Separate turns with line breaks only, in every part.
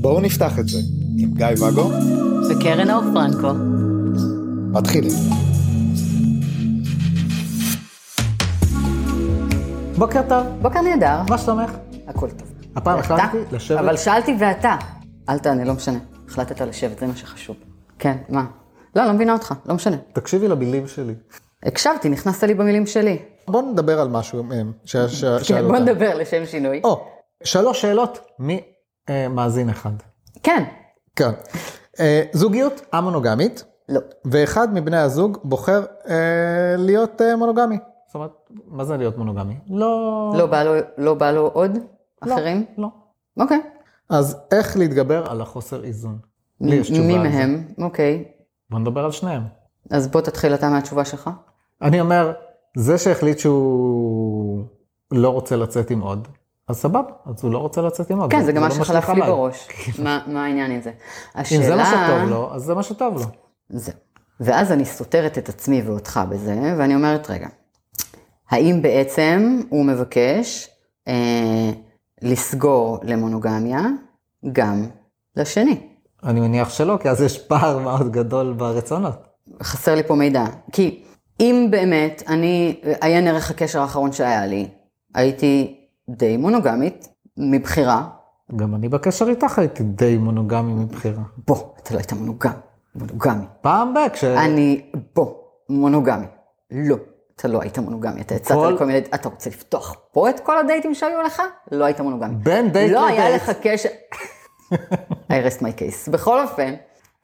בואו נפתח את זה עם גיא ואגו
וקרן אור פרנקו.
מתחילים.
בוקר טוב,
בוקר נהדר,
מה שלומך?
הכל טוב.
הפעם? החלטתי לשבת...
אבל שאלתי ואתה. אל תענה, לא משנה. החלטת לשבת, זה מה שחשוב. כן, מה? לא, לא מבינה אותך, לא משנה.
תקשיבי למילים שלי.
הקשבתי, נכנסת לי במילים שלי.
בוא נדבר על משהו מהם, ש- ש-
כן, בוא. נדבר לשם שינוי.
או, שלוש שאלות ממאזין אחד.
כן.
כן. אה, זוגיות א-מונוגמית,
לא.
ואחד מבני הזוג בוחר אה, להיות אה, מונוגמי. זאת אומרת, מה זה להיות מונוגמי? לא...
לא בא לו- לא בא לו עוד?
לא,
אחרים?
לא.
אוקיי.
אז איך להתגבר על החוסר איזון? לי יש תשובה
מי. מהם? אוקיי.
בוא נדבר על שניהם.
אז בוא תתחיל אתה מהתשובה שלך.
אני אומר, זה שהחליט שהוא לא רוצה לצאת עם עוד, אז סבבה, אז הוא לא רוצה לצאת עם עוד.
כן, זה גם מה
לא
שחלף
משליך
לי. בראש. מה מה העניין עם זה?
אם זה מה
השאלה-
שטוב לו, אז זה מה שטוב לו.
זהו. ואז אני סותרת את עצמי ואותך בזה, ואני אומרת, רגע, האם בעצם הוא מבקש אה, לסגור למונוגמיה גם לשני?
אני מניח שלא, כי אז יש פער מאוד גדול ברצונות.
חסר לי פה מידע. כי אם באמת אני, עיין ערך הקשר האחרון שהיה לי, הייתי די מונוגמית, מבחירה.
גם אני בקשר איתך הייתי די מונוגמי מבחירה.
בוא, אתה לא היית מונוגמי, מונוגמי.
פעם ב... כש...
אני, בוא, מונוגמי. לא, אתה לא היית מונוגמי, אתה יצאת
כל-
לכל מיני, אתה רוצה לפתוח פה את כל הדייטים שהיו לך? לא היית מונוגמי.
בין דייט
לא היה
לדייט.
לך קשר... I rest my case. בכל אופן,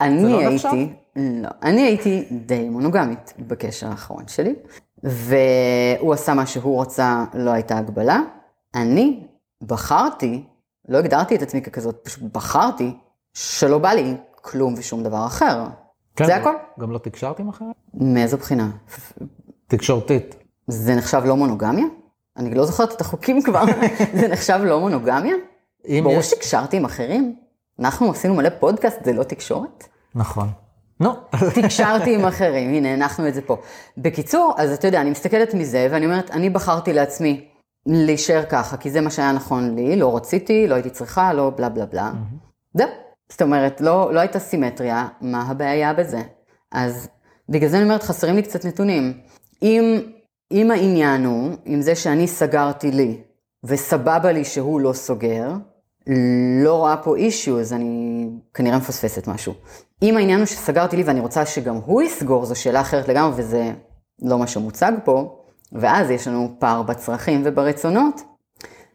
אני
לא
הייתי,
נחשב?
לא, אני הייתי די מונוגמית בקשר האחרון שלי, והוא עשה מה שהוא רצה, לא הייתה הגבלה. אני בחרתי, לא הגדרתי את עצמי ככזאת, פשוט בחרתי שלא בא לי כלום ושום דבר אחר.
כן,
זה הכל.
גם לא תקשרת עם אחרת?
מאיזו בחינה?
תקשורתית.
זה נחשב לא מונוגמיה? אני לא זוכרת את החוקים כבר. זה נחשב לא מונוגמיה? ברור
יש...
שתקשרתי עם אחרים. אנחנו עשינו מלא פודקאסט, זה לא תקשורת?
נכון. נו,
תקשרתי עם אחרים, הנה, הנחנו את זה פה. בקיצור, אז אתה יודע, אני מסתכלת מזה, ואני אומרת, אני בחרתי לעצמי להישאר ככה, כי זה מה שהיה נכון לי, לא רציתי, לא הייתי צריכה, לא בלה בלה בלה. זהו. זאת אומרת, לא, לא הייתה סימטריה, מה הבעיה בזה? אז בגלל זה אני אומרת, חסרים לי קצת נתונים. אם, אם העניין הוא, עם זה שאני סגרתי לי, וסבבה לי שהוא לא סוגר, לא רואה פה אישיו, אז אני כנראה מפספסת משהו. אם העניין הוא שסגרתי לי ואני רוצה שגם הוא יסגור, זו שאלה אחרת לגמרי, וזה לא מה שמוצג פה, ואז יש לנו פער בצרכים וברצונות,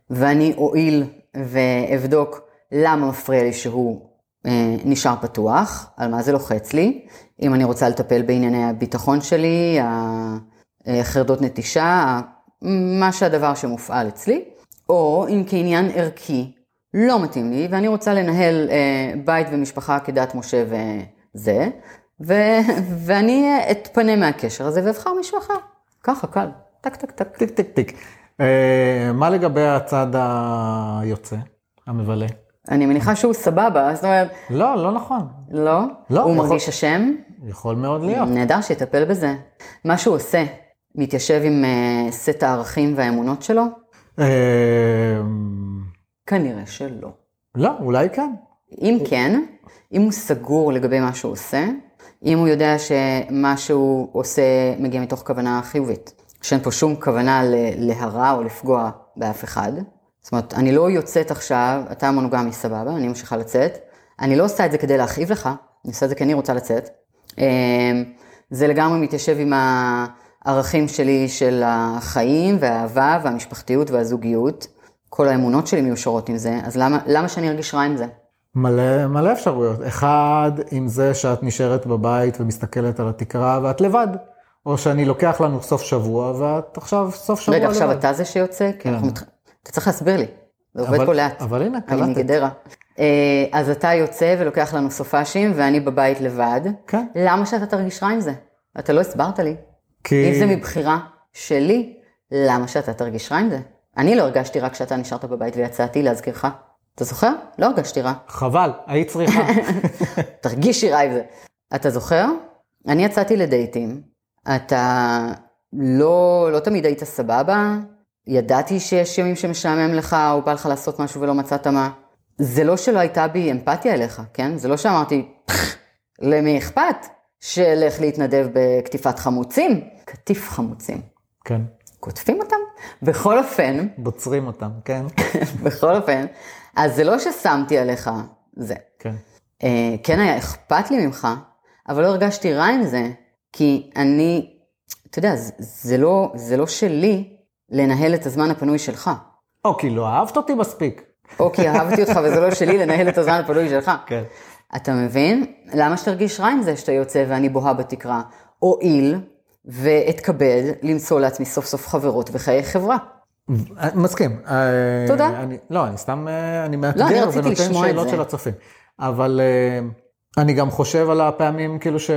ואני אועיל ואבדוק למה מפריע לי שהוא אה, נשאר פתוח, על מה זה לוחץ לי, אם אני רוצה לטפל בענייני הביטחון שלי, החרדות נטישה, מה שהדבר שמופעל אצלי, או אם כעניין ערכי לא מתאים לי, ואני רוצה לנהל אה, בית ומשפחה כדת משה וזה, ו, ואני אה, אתפנה מהקשר הזה ואבחר מישהו אחר. ככה, קל. טק, טק, טק.
טיק טיק טיק. אה, מה לגבי הצד היוצא, המבלה?
אני מניחה שהוא סבבה, זאת אומרת,
לא, לא נכון.
לא?
לא,
הוא
יכול-
מרגיש אשם?
יכול מאוד להיות.
נהדר, שיטפל בזה. מה שהוא עושה, מתיישב עם אה, סט הערכים והאמונות שלו?
אה,
כנראה שלא.
לא, אולי כן.
אם כן, אם הוא סגור לגבי מה שהוא עושה, אם הוא יודע שמה שהוא עושה מגיע מתוך כוונה חיובית, שאין פה שום כוונה להרע או לפגוע באף אחד. זאת אומרת, אני לא יוצאת עכשיו, אתה מונוגמי סבבה, אני ממשיכה לצאת. אני לא עושה את זה כדי להכאיב לך, אני עושה את זה כי אני רוצה לצאת. אה, זה לגמרי מתיישב עם הערכים שלי של החיים והאהבה והמשפחתיות והזוגיות. כל האמונות שלי מיושרות עם זה, אז למה, למה שאני ארגיש רע עם זה?
מלא, מלא אפשרויות. אחד, עם זה שאת נשארת בבית ומסתכלת על התקרה ואת לבד. או שאני לוקח לנו סוף שבוע ואת עכשיו סוף שבוע
רגע,
לבד.
עכשיו אתה זה שיוצא? כי אנחנו. אתה צריך להסביר לי. זה עובד
אבל-
פה לאט.
אבל הנה,
אני
קלטת.
מגדרה. אה, אז אתה יוצא ולוקח לנו סופאשים ואני בבית לבד.
כן.
למה שאתה תרגיש רע עם זה? אתה לא הסברת לי.
כי...
אם זה מבחירה שלי, למה שאתה תרגיש רע עם זה? אני לא הרגשתי רע כשאתה נשארת בבית ויצאתי, להזכירך. אתה זוכר? לא הרגשתי רע.
חבל, היית צריכה.
תרגישי רע עם זה. אתה זוכר? אני יצאתי לדייטים, אתה לא, לא תמיד היית סבבה, ידעתי שיש ימים שמשעמם לך, או בא לך לעשות משהו ולא מצאת מה. זה לא שלא הייתה בי אמפתיה אליך, כן? זה לא שאמרתי, "פח, למי אכפת שאלך להתנדב בקטיפת חמוצים? קטיף חמוצים.
כן.
קוטפים אותם? בכל אופן,
בוצרים אותם, כן?
בכל אופן, אז זה לא ששמתי עליך זה.
כן.
אה, כן היה אכפת לי ממך, אבל לא הרגשתי רע עם זה, כי אני, אתה יודע, זה, זה, לא, זה לא שלי לנהל את הזמן הפנוי שלך.
או כי לא אהבת אותי מספיק.
או כי אהבתי אותך וזה לא שלי לנהל את הזמן הפנוי שלך.
כן.
אתה מבין? למה שתרגיש רע עם זה שאתה יוצא ואני בוהה בתקרה? הואיל ואתכבד למצוא לעצמי סוף סוף חברות וחיי חברה.
מסכים. אה,
תודה.
אני, לא, אני סתם, אה, אני
לא,
מאתגר
רציתי
ונותן שאלות. של הצופים. אבל אה, אני גם חושב על הפעמים כאילו ש...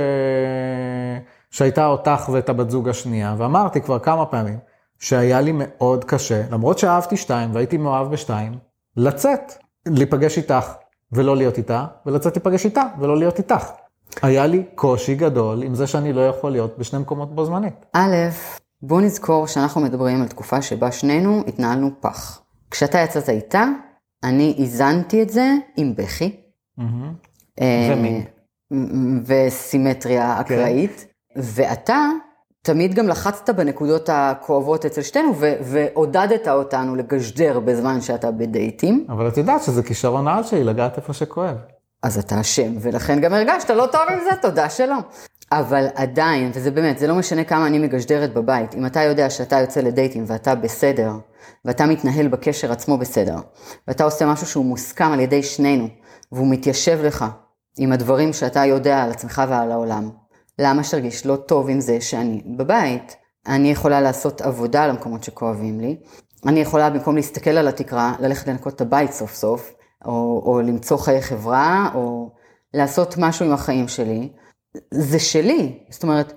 שהייתה אותך ואת הבת זוג השנייה, ואמרתי כבר כמה פעמים, שהיה לי מאוד קשה, למרות שאהבתי שתיים והייתי מאוהב בשתיים, לצאת, להיפגש איתך ולא להיות איתה, ולצאת להיפגש איתה ולא להיות איתך. היה לי קושי גדול עם זה שאני לא יכול להיות בשני מקומות בו זמנית.
א', בוא נזכור שאנחנו מדברים על תקופה שבה שנינו התנהלנו פח. כשאתה יצאת איתה, אני איזנתי את זה עם בכי. אה,
ומין.
וסימטריה אקראית, ואתה תמיד גם לחצת בנקודות הכואבות אצל שתינו, ועודדת אותנו לגשדר בזמן שאתה בדייטים,
אבל את יודעת שזה כישרון העל שלי לגעת איפה שכואב.
אז אתה אשם, ולכן גם הרגשת לא טוב עם זה, תודה שלא. אבל עדיין, וזה באמת, זה לא משנה כמה אני מגשדרת בבית, אם אתה יודע שאתה יוצא לדייטים ואתה בסדר, ואתה מתנהל בקשר עצמו בסדר, ואתה עושה משהו שהוא מוסכם על ידי שנינו, והוא מתיישב לך עם הדברים שאתה יודע על עצמך ועל העולם, למה שתרגיש לא טוב עם זה שאני בבית? אני יכולה לעשות עבודה על המקומות שכואבים לי, אני יכולה במקום להסתכל על התקרה, ללכת לנקות את הבית סוף סוף, או, או למצוא חיי חברה, או לעשות משהו עם החיים שלי, זה שלי. זאת אומרת,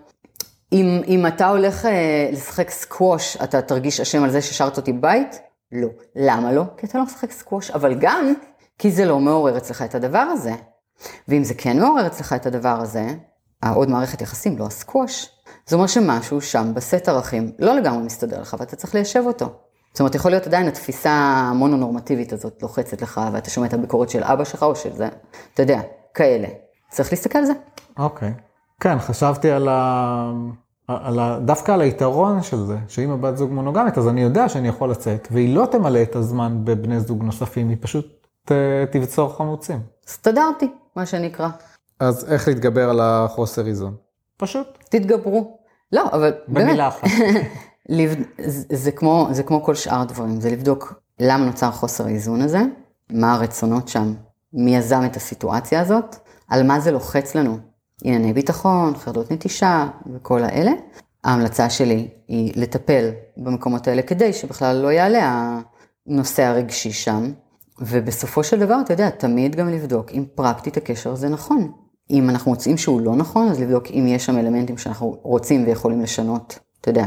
אם, אם אתה הולך אה, לשחק סקווש, אתה תרגיש אשם על זה ששרת אותי בבית? לא. למה לא? כי אתה לא משחק סקווש, אבל גם כי זה לא מעורר אצלך את הדבר הזה. ואם זה כן מעורר אצלך את הדבר הזה, העוד מערכת יחסים, לא הסקווש, זה אומר שמשהו שם בסט ערכים לא לגמרי מסתדר לך ואתה צריך ליישב אותו. זאת אומרת, יכול להיות עדיין התפיסה המונונורמטיבית הזאת לוחצת לך, ואתה שומע את הביקורת של אבא שלך או של זה, אתה יודע, כאלה. צריך להסתכל על זה.
אוקיי. כן, חשבתי על ה... על ה... דווקא על היתרון של זה, שאם הבת זוג מונוגמית, אז אני יודע שאני יכול לצאת, והיא לא תמלא את הזמן בבני זוג נוספים, היא פשוט ת... תבצור חמוצים.
הסתדרתי, מה שנקרא.
אז איך להתגבר על החוסר איזון? פשוט.
תתגברו. לא, אבל באמת,
במילה אחת.
זה, כמו, זה כמו כל שאר הדברים, זה לבדוק למה נוצר חוסר האיזון הזה, מה הרצונות שם, מי יזם את הסיטואציה הזאת, על מה זה לוחץ לנו, ענייני ביטחון, חרדות נטישה וכל האלה. ההמלצה שלי היא לטפל במקומות האלה כדי שבכלל לא יעלה הנושא הרגשי שם, ובסופו של דבר, אתה יודע, תמיד גם לבדוק אם פרקטית הקשר הזה נכון. אם אנחנו מוצאים שהוא לא נכון, אז לבדוק אם יש שם אלמנטים שאנחנו רוצים ויכולים לשנות, אתה יודע,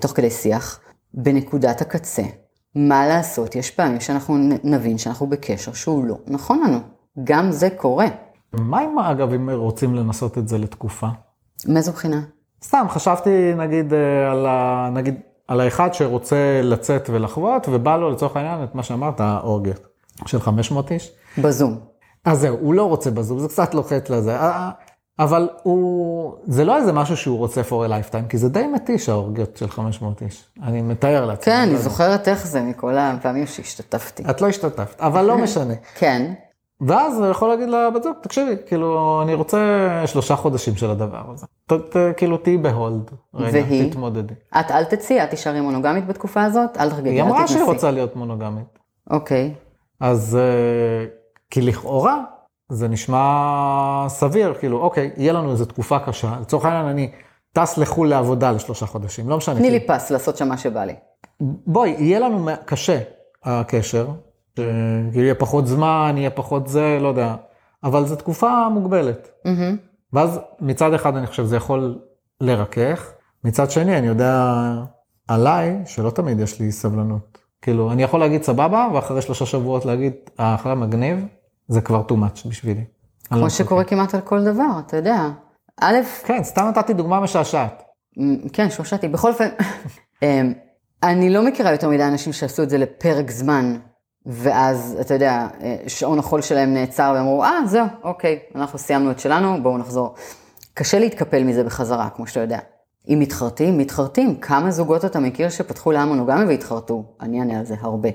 תוך כדי שיח, בנקודת הקצה. מה לעשות? יש פעמים שאנחנו נבין שאנחנו בקשר שהוא לא נכון לנו. גם זה קורה.
מה אם, אגב, אם רוצים לנסות את זה לתקופה?
מאיזו בחינה?
סתם, חשבתי, נגיד, אה, על, ה... נגיד, על האחד שרוצה לצאת ולחוות, ובא לו, לצורך העניין, את מה שאמרת, האורגיות של 500 איש.
בזום.
אז זהו, הוא לא רוצה בזום, זה קצת לוחץ לזה, אה, אבל הוא, זה לא איזה משהו שהוא רוצה for a lifetime, כי זה די מתיש האורגיות של 500 איש. אני מתאר לעצמי.
כן,
לא
אני
יודע.
זוכרת איך זה מכל הפעמים שהשתתפתי.
את לא השתתפת, אבל לא משנה.
כן,
ואז הוא יכול להגיד לבת זוג, תקשיבי, כאילו, אני רוצה שלושה חודשים של הדבר הזה. ת, ת, כאילו, תהיי בהולד. רגע,
והיא?
תתמודדי.
את אל תציעי, את תישארי מונוגמית בתקופה הזאת, אל תחגגי,
היא
אל
אמרה שהיא
תתנסי.
רוצה להיות מונוגמית.
אוקיי.
אז אה, כי לכאורה זה נשמע סביר, כאילו, אוקיי, יהיה לנו איזו תקופה קשה, לצורך העניין אני טס לחו"ל לעבודה לשלושה חודשים, לא משנה.
תני
כאילו,
לי פס לעשות שם מה שבא לי.
בואי, יהיה לנו קשה הקשר, אה, כאילו יהיה פחות זמן, יהיה פחות זה, לא יודע, אבל זו תקופה מוגבלת.
מהמם.
ואז מצד אחד אני חושב זה יכול לרכך, מצד שני אני יודע עליי שלא תמיד יש לי סבלנות. כאילו, אני יכול להגיד סבבה, ואחרי שלושה שבועות להגיד, האחלה מגניב, זה כבר too much בשבילי. לא
כמו. שקורה כמעט על כל דבר, אתה יודע. א',
כן, סתם נתתי דוגמה משעשעת.
כן, שושתי. בכל אופן, אמ, אני לא מכירה יותר מדי אנשים שעשו את זה לפרק זמן, ואז, אתה יודע, אה, שעון החול שלהם נעצר ואמרו, אה, זהו, אוקיי, אנחנו סיימנו את שלנו, בואו נחזור. קשה להתקפל מזה בחזרה, כמו שאתה יודע. אם מתחרטים, מתחרטים. כמה זוגות אתה מכיר שפתחו להמונוגמיה והתחרטו? אני אענה על זה הרבה.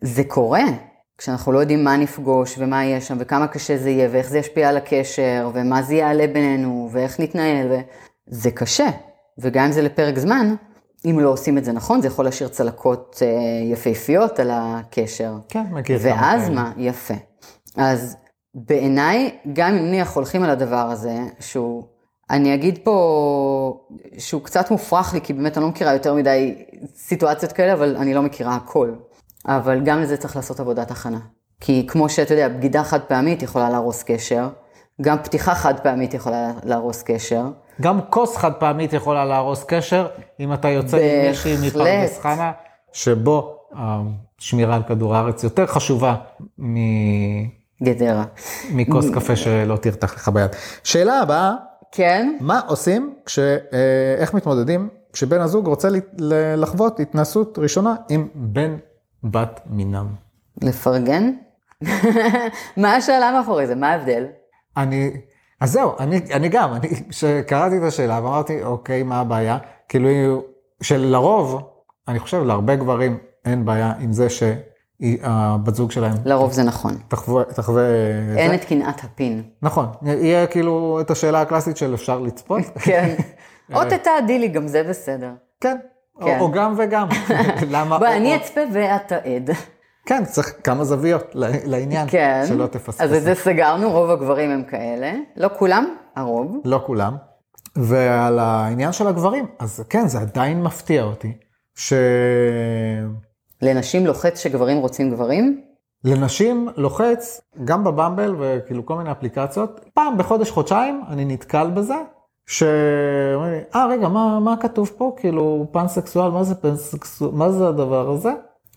זה קורה, כשאנחנו לא יודעים מה נפגוש ומה יהיה שם וכמה קשה זה יהיה ואיך זה ישפיע על הקשר ומה זה יעלה בינינו ואיך נתנהל. ו... זה קשה, וגם אם זה לפרק זמן, אם לא עושים את זה נכון, זה יכול להשאיר צלקות אה, יפהפיות על הקשר.
כן, מכיר כמה
ואז
כאלה.
מה? יפה. אז בעיניי, גם אם נניח הולכים על הדבר הזה, שהוא, אני אגיד פה שהוא קצת מופרך לי, כי באמת אני לא מכירה יותר מדי סיטואציות כאלה, אבל אני לא מכירה הכל. אבל גם לזה צריך לעשות עבודת הכנה. כי כמו שאתה יודע, בגידה חד פעמית יכולה להרוס קשר, גם פתיחה חד פעמית יכולה להרוס קשר.
גם כוס חד פעמית יכולה להרוס קשר, אם אתה יוצא עם מישהי. מפרדס חנה, שבו השמירה על כדור הארץ יותר חשובה מ-
גדרה.
מכוס קפה שלא תרתח לך ביד. שאלה הבאה,
כן?
מה עושים, כש, אה, איך מתמודדים כשבן הזוג רוצה לחוות התנסות ראשונה עם בן בת מינם?
לפרגן? מה השאלה מאחורי זה? מה ההבדל?
אני, אז זהו, אני, אני גם, אני, כשקראתי את השאלה ואמרתי, אוקיי, מה הבעיה? כאילו, שלרוב, אני חושב, להרבה גברים אין בעיה עם זה שהבת זוג שלהם
לרוב זה נכון.
תחווה, תחווה
אין
זה.
את קנאת הפין.
נכון, יהיה כאילו את השאלה הקלאסית של אפשר לצפות.
כן. או תתעדי לי, גם זה בסדר.
כן,
כן.
או, או גם וגם. למה?
בוא,
או-
אני אצפה ואת העד.
כן, צריך כמה זוויות לעניין,
כן.
שלא תפספס.
אז את זה סגרנו, רוב הגברים הם כאלה. לא כולם, הרוב.
לא כולם. ועל העניין של הגברים, אז כן, זה עדיין מפתיע אותי,
לנשים לוחץ שגברים רוצים גברים?
שלנשים לוחץ, גם בבמבל וכאילו כל מיני אפליקציות, פעם בחודש, חודשיים, אני נתקל בזה, שאומרים לי, אה, רגע, מה, מה כתוב פה? כאילו, פנסקסואל, מה זה פנסקסואל, מה זה הדבר הזה?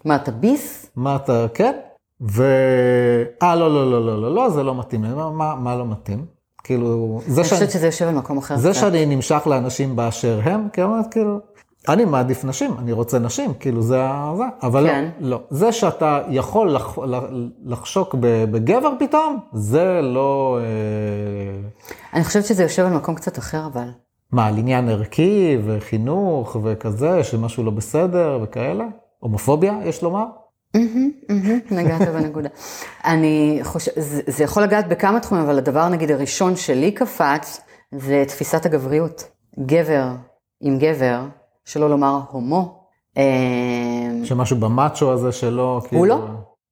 מה, אתה ביס?
מה אתה, כן? ו... אה, לא, לא, לא, לא, לא, לא, זה לא מתאים. מה, מה, מה לא מתאים? כאילו, זה,
אני
שאני,
חושבת שזה יושב על מקום אחר.
זה. שאני נמשך לאנשים באשר הם, כאילו, אני מעדיף נשים, אני רוצה נשים, כאילו, זה. זה, אבל
כן.
לא, לא. זה שאתה יכול לח, לחשוק בגבר פתאום, זה לא... אה,
אני חושבת שזה יושב על מקום קצת אחר, אבל.
מה, על עניין ערכי וחינוך וכזה, שמשהו לא בסדר וכאלה? הומופוביה, יש לומר?
נגעת בנקודה. אני חושבת, זה, זה יכול לגעת בכמה תחומים, אבל הדבר נגיד הראשון שלי קפץ, זה תפיסת הגבריות. גבר עם גבר, שלא לומר הומו, אה,
שמשהו במאצ'ו הזה שלא, כאילו...
הוא לא,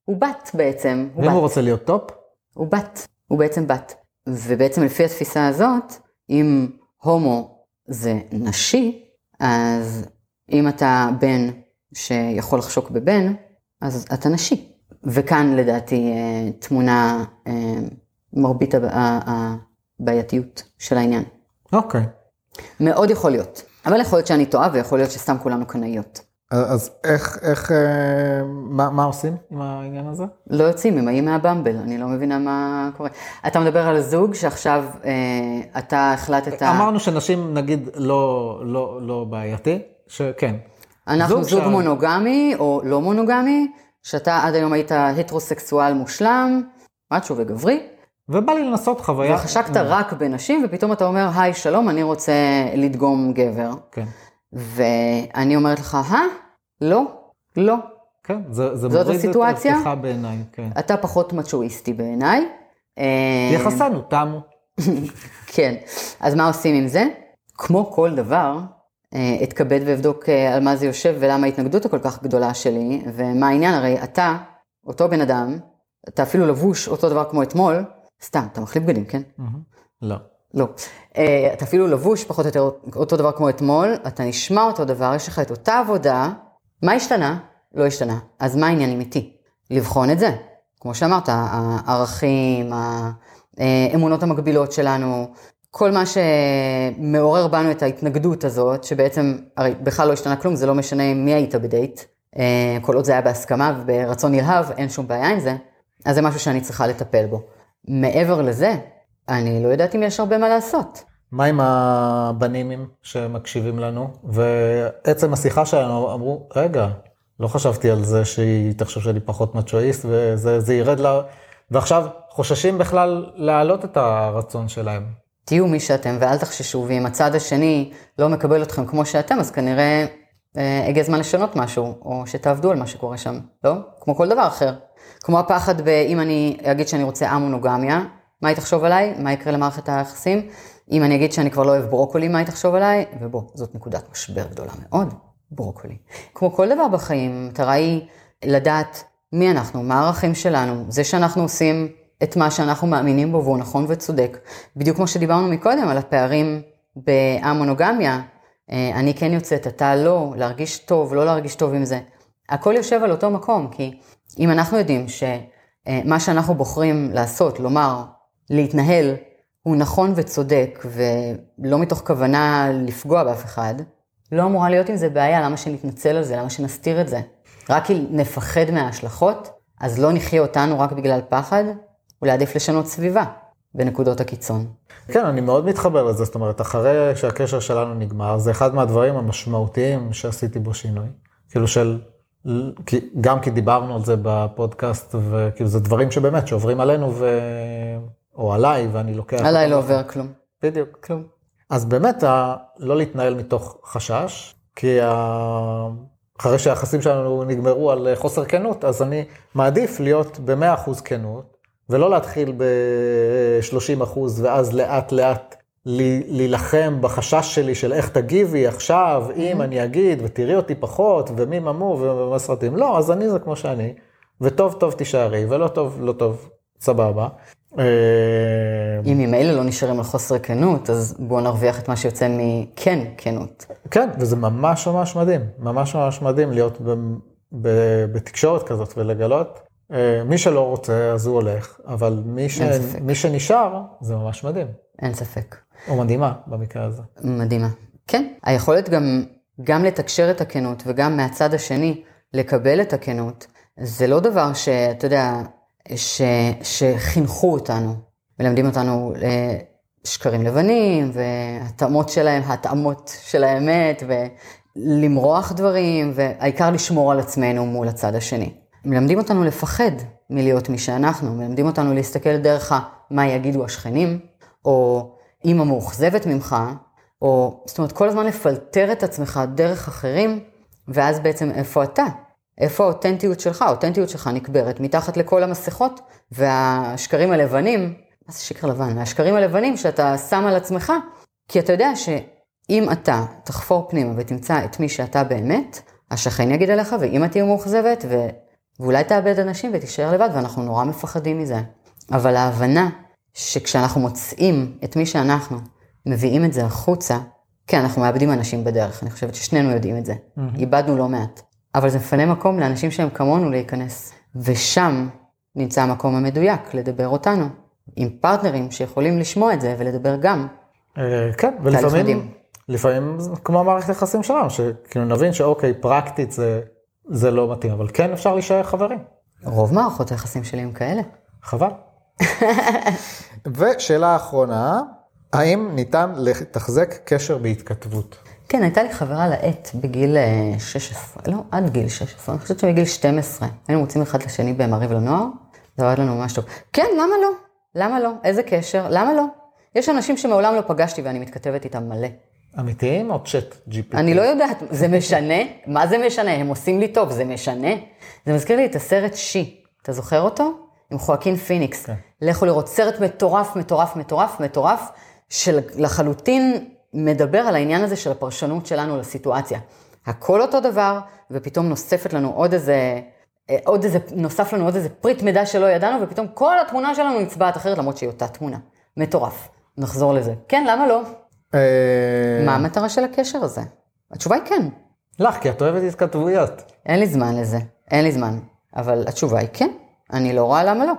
הוא בת בעצם, הוא
ואם הוא
בת,
רוצה להיות top?
הוא בת, הוא בעצם בת. ובעצם לפי התפיסה הזאת, אם הומו זה נשי, אז אם אתה בן שיכול לחשוק בבן, אז אתה נשי. וכאן לדעתי אה, תמונה אה, מרבית הבעייתיות של העניין.
אוקיי.
מאוד יכול להיות. אבל יכול להיות שאני טועה ויכול להיות שסתם כולנו קנאיות.
אז איך, איך, אה, מה, מה עושים עם העניין הזה?
לא יוצאים, הם באים מהבמבל, אני לא מבינה מה קורה. אתה מדבר על זוג שעכשיו אה, אתה החלטת...
אמרנו שנשים נגיד לא, לא, לא בעייתי, שכן.
אנחנו זוג
שה-
מונוגמי או לא מונוגמי, שאתה עד היום היית הטרוסקסואל מושלם, מאצ'ו וגברי,
ובא לי לנסות חוויה.
וחשקת רק בנשים, ופתאום אתה אומר, היי, שלום, אני רוצה לדגום גבר.
כן,
ואני אומרת לך, אה? לא, לא.
כן, זה, זה
זאת
מוריד
הסיטואציה?
את הפתיחה בעיניי, כן.
אתה פחות מצ'ואיסטי בעיניי. אה,
יחסנו תמו.
כן. אז מה עושים עם זה? כמו כל דבר, אה, אתכבד ואבדוק אה, על מה זה יושב ולמה ההתנגדות הכל כך גדולה שלי, ומה העניין, הרי אתה, אותו בן אדם, אתה אפילו לבוש אותו דבר כמו אתמול, סתם, אתה מחליף בגדים, כן?
לא.
לא. אה, אתה אפילו לבוש פחות או יותר אותו דבר כמו אתמול, אתה נשמע אותו דבר, יש לך את אותה עבודה, מה השתנה? לא השתנה. אז מה העניינים איתי? לבחון את זה. כמו שאמרת, הערכים, האמונות המקבילות שלנו, כל מה שמעורר בנו את ההתנגדות הזאת, שבעצם, הרי בכלל לא השתנה כלום, זה לא משנה מי היית בדייט, אה, כל עוד זה היה בהסכמה וברצון נלהב, אין שום בעיה עם זה, אז זה משהו שאני צריכה לטפל בו. מעבר לזה, אני לא יודעת אם יש הרבה מה לעשות.
מה עם הבנים שמקשיבים לנו? ועצם השיחה שלנו אמרו, רגע, לא חשבתי על זה שהיא תחשוב שאני פחות מצ'ואיסט, וזה ירד לה... ועכשיו חוששים בכלל להעלות את הרצון שלהם.
תהיו מי שאתם ואל תחששו, ואם הצד השני לא מקבל אתכם כמו שאתם, אז כנראה אה, הגיע הזמן לשנות משהו, או שתעבדו על מה שקורה שם, לא? כמו כל דבר אחר. כמו הפחד אם אני אגיד שאני רוצה המונוגמיה, מה היא תחשוב עליי? מה יקרה למערכת היחסים? אם אני אגיד שאני כבר לא אוהב ברוקולי, מה היא תחשוב עליי? ובוא, זאת נקודת משבר גדולה מאוד, ברוקולי. כמו כל דבר בחיים, המטרה היא לדעת מי אנחנו, מה הערכים שלנו, זה שאנחנו עושים את מה שאנחנו מאמינים בו והוא נכון וצודק. בדיוק כמו שדיברנו מקודם על הפערים בהמונוגמיה, אה, אני כן יוצאת, אתה לא, להרגיש טוב, לא להרגיש טוב עם זה. הכל יושב על אותו מקום, כי אם אנחנו יודעים שמה שאנחנו בוחרים לעשות, לומר, להתנהל, הוא נכון וצודק, ולא מתוך כוונה לפגוע באף אחד, לא אמורה להיות עם זה בעיה, למה שנתנצל על זה, למה שנסתיר את זה? רק כי נפחד מההשלכות, אז לא נחיה אותנו רק בגלל פחד, אולי עדיף לשנות סביבה בנקודות הקיצון.
כן, אני מאוד מתחבר לזה, זאת אומרת, אחרי שהקשר שלנו נגמר, זה אחד מהדברים המשמעותיים שעשיתי בו שינוי. כאילו של, גם כי דיברנו על זה בפודקאסט, וכאילו זה דברים שבאמת שעוברים עלינו, ו... או עליי, ואני לוקח...
עליי לא עובר כלום.
בדיוק.
כלום.
אז באמת, לא להתנהל מתוך חשש, כי אחרי שהיחסים שלנו נגמרו על חוסר כנות, אז אני מעדיף להיות ב-100% כנות, ולא להתחיל ב-30% ואז לאט לאט להילחם בחשש שלי של איך תגיבי עכשיו, אם mm-hmm. אני אגיד, ותראי אותי פחות, ומי ממו ומה סרטים. לא, אז אני זה כמו שאני, וטוב טוב תישארי, ולא טוב, לא טוב, סבבה.
אה, אם ממילא לא נשארים על חוסר כנות, אז בואו נרוויח את מה שיוצא מכן כנות.
כן, וזה ממש ממש מדהים, ממש ממש מדהים להיות ב, ב, בתקשורת כזאת ולגלות. אה, מי שלא רוצה, אז הוא הולך, אבל מי, ש... מי שנשאר, זה ממש מדהים.
אין ספק.
או מדהימה במקרה הזה.
מדהימה. כן, היכולת גם, גם לתקשר את הכנות וגם מהצד השני לקבל את הכנות, זה לא דבר שאתה יודע, ש, שחינכו אותנו, מלמדים אותנו אה, שקרים לבנים והתאמות שלהם, התאמות של האמת ולמרוח דברים, והעיקר לשמור על עצמנו מול הצד השני. מלמדים אותנו לפחד מלהיות מי שאנחנו, מלמדים אותנו להסתכל דרך מה יגידו השכנים, או אימא מאוכזבת ממך, או זאת אומרת כל הזמן לפלטר את עצמך דרך אחרים, ואז בעצם איפה אתה? איפה האותנטיות שלך? האותנטיות שלך נקברת מתחת לכל המסכות והשקרים הלבנים, מה זה שקר לבן? השקרים הלבנים שאתה שם על עצמך, כי אתה יודע שאם אתה תחפור פנימה ותמצא את מי שאתה באמת, השכן יגיד עליך, ואמא תהיה מאוכזבת, ו... ואולי תאבד אנשים ותישאר לבד, ואנחנו נורא מפחדים מזה. אבל ההבנה שכשאנחנו מוצאים את מי שאנחנו, מביאים את זה החוצה, כן, אנחנו מאבדים אנשים בדרך, אני חושבת ששנינו יודעים את זה. Mm-hmm. איבדנו לא מעט. אבל זה מפנה מקום לאנשים שהם כמונו להיכנס. ושם נמצא המקום המדויק לדבר אותנו, עם פרטנרים שיכולים לשמוע את זה ולדבר גם.
אה, כן, ולפעמים, לפעמים כמו המערכת היחסים שלנו, שכאילו נבין שאוקיי, פרקטית זה, זה לא מתאים, אבל כן אפשר להישאר חברים.
רוב מערכות היחסים שלי הם כאלה.
חבל. ושאלה אחרונה, האם ניתן לתחזק קשר בהתכתבות?
כן, הייתה לי חברה לעט בגיל 16, אה, לא, עד גיל 16, אני חושבת שמגיל 12, היינו מוצאים אחד לשני במעריב לנוער, זה עבד לנו ממש טוב. כן, למה לא? למה לא? איזה קשר? למה לא? יש אנשים שמעולם לא פגשתי ואני מתכתבת איתם מלא.
אמיתיים או צ'אט GPT?
אני לא יודעת, זה משנה? מה זה משנה? הם עושים לי טוב, זה משנה? זה מזכיר לי את הסרט שי, אתה זוכר אותו? עם חואקין פיניקס. כן. לכו לראות סרט מטורף, מטורף, מטורף, מטורף, שלחלוטין מדבר על העניין הזה של הפרשנות שלנו לסיטואציה. הכל אותו דבר, ופתאום נוספת לנו עוד איזה, אה, עוד איזה, נוסף לנו עוד איזה פריט מידע שלא ידענו, ופתאום כל התמונה שלנו נצבעת אחרת, למרות שהיא אותה תמונה. מטורף. נחזור לזה. כן, למה לא? אה, מה המטרה של הקשר הזה? התשובה היא כן.
לך, כי את אוהבת התכתבויות.
אין לי זמן לזה, אין לי זמן. אבל התשובה היא כן, אני לא רואה למה לא.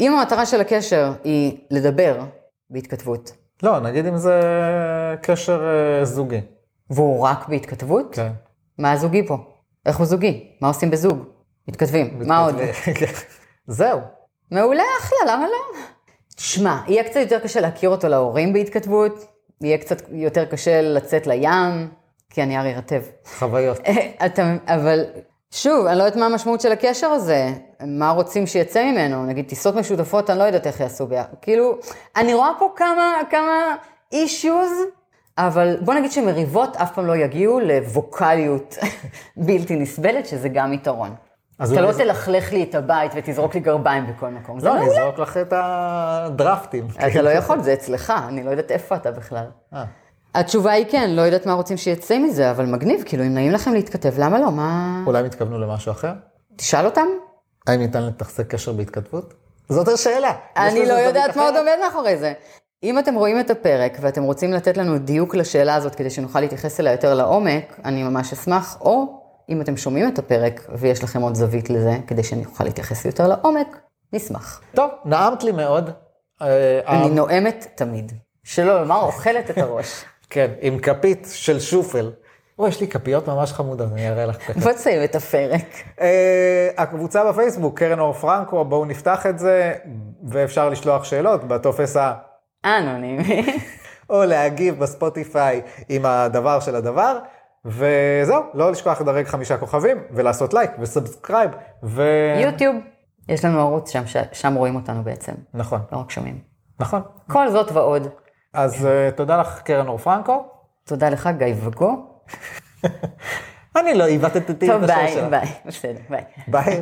אם המטרה של הקשר היא לדבר בהתכתבות,
לא, נגיד אם זה קשר אה, זוגי.
והוא רק בהתכתבות?
כן.
מה הזוגי פה? איך הוא זוגי? מה עושים בזוג? מתכתבים, מה עוד?
זהו.
מעולה, אחלה, למה לא? שמע, יהיה קצת יותר קשה להכיר אותו להורים בהתכתבות, יהיה קצת יותר קשה לצאת לים, כי הנייר יירטב.
חוויות.
אתה, אבל שוב, אני לא יודעת מה המשמעות של הקשר הזה, מה רוצים שיצא ממנו, נגיד טיסות משותפות, אני לא יודעת איך יעשו ביחד. כאילו, אני רואה פה כמה, כמה אישוז, אבל בוא נגיד שמריבות אף פעם לא יגיעו לווקאליות בלתי נסבלת, שזה גם יתרון. אתה לא
זה-
תלכלך לי את הבית ותזרוק לי גרביים בכל מקום. זה
לא, אני. אזרוק לך את הדרפטים.
אתה לא יכול, זה אצלך, אני לא יודעת איפה אתה בכלל. התשובה היא כן, לא יודעת מה רוצים שיצא מזה, אבל מגניב, כאילו, אם נעים לכם להתכתב, למה לא? מה...
אולי הם התכוונו למשהו אחר?
תשאל אותם.
האם ניתן לתחזק קשר בהתכתבות? זאת השאלה.
אני לא יודעת מה עוד? עומד מאחורי זה. אם אתם רואים את הפרק ואתם רוצים לתת לנו דיוק לשאלה הזאת כדי שנוכל להתייחס אליה יותר לעומק, אני ממש אשמח, או אם אתם שומעים את הפרק ויש לכם עוד זווית לזה, כדי שנוכל להתייחס יותר לעומק, נשמח.
טוב, נעמת לי מאוד. אה,
אני
אה,
נועמת תמיד. שלא לומר, אוכלת את הראש.
כן, עם כפית של שופל. או, יש לי כפיות ממש חמודות, אני אראה לך תכף.
בוא תסיים את הפרק.
אה, הקבוצה בפייסבוק, קרן אור פרנקו, בואו נפתח את זה, ואפשר לשלוח שאלות בטופס ה...
אנונימי.
או להגיב בספוטיפיי עם הדבר של הדבר, וזהו, לא לשכוח לדרג חמישה כוכבים, ולעשות לייק ו subscribe, ו...
יוטיוב. יש לנו ערוץ שם, שם רואים אותנו בעצם,
נכון,
לא רק שומעים.
נכון.
כל זאת ועוד.
אז אה, תודה לך, קרן אור פרנקו.
תודה לך, גיא וגו.
אני לא עיוותתי את
טוב,
השם
ביי,
שלך.
ביי. בסדר, ביי.
ביי.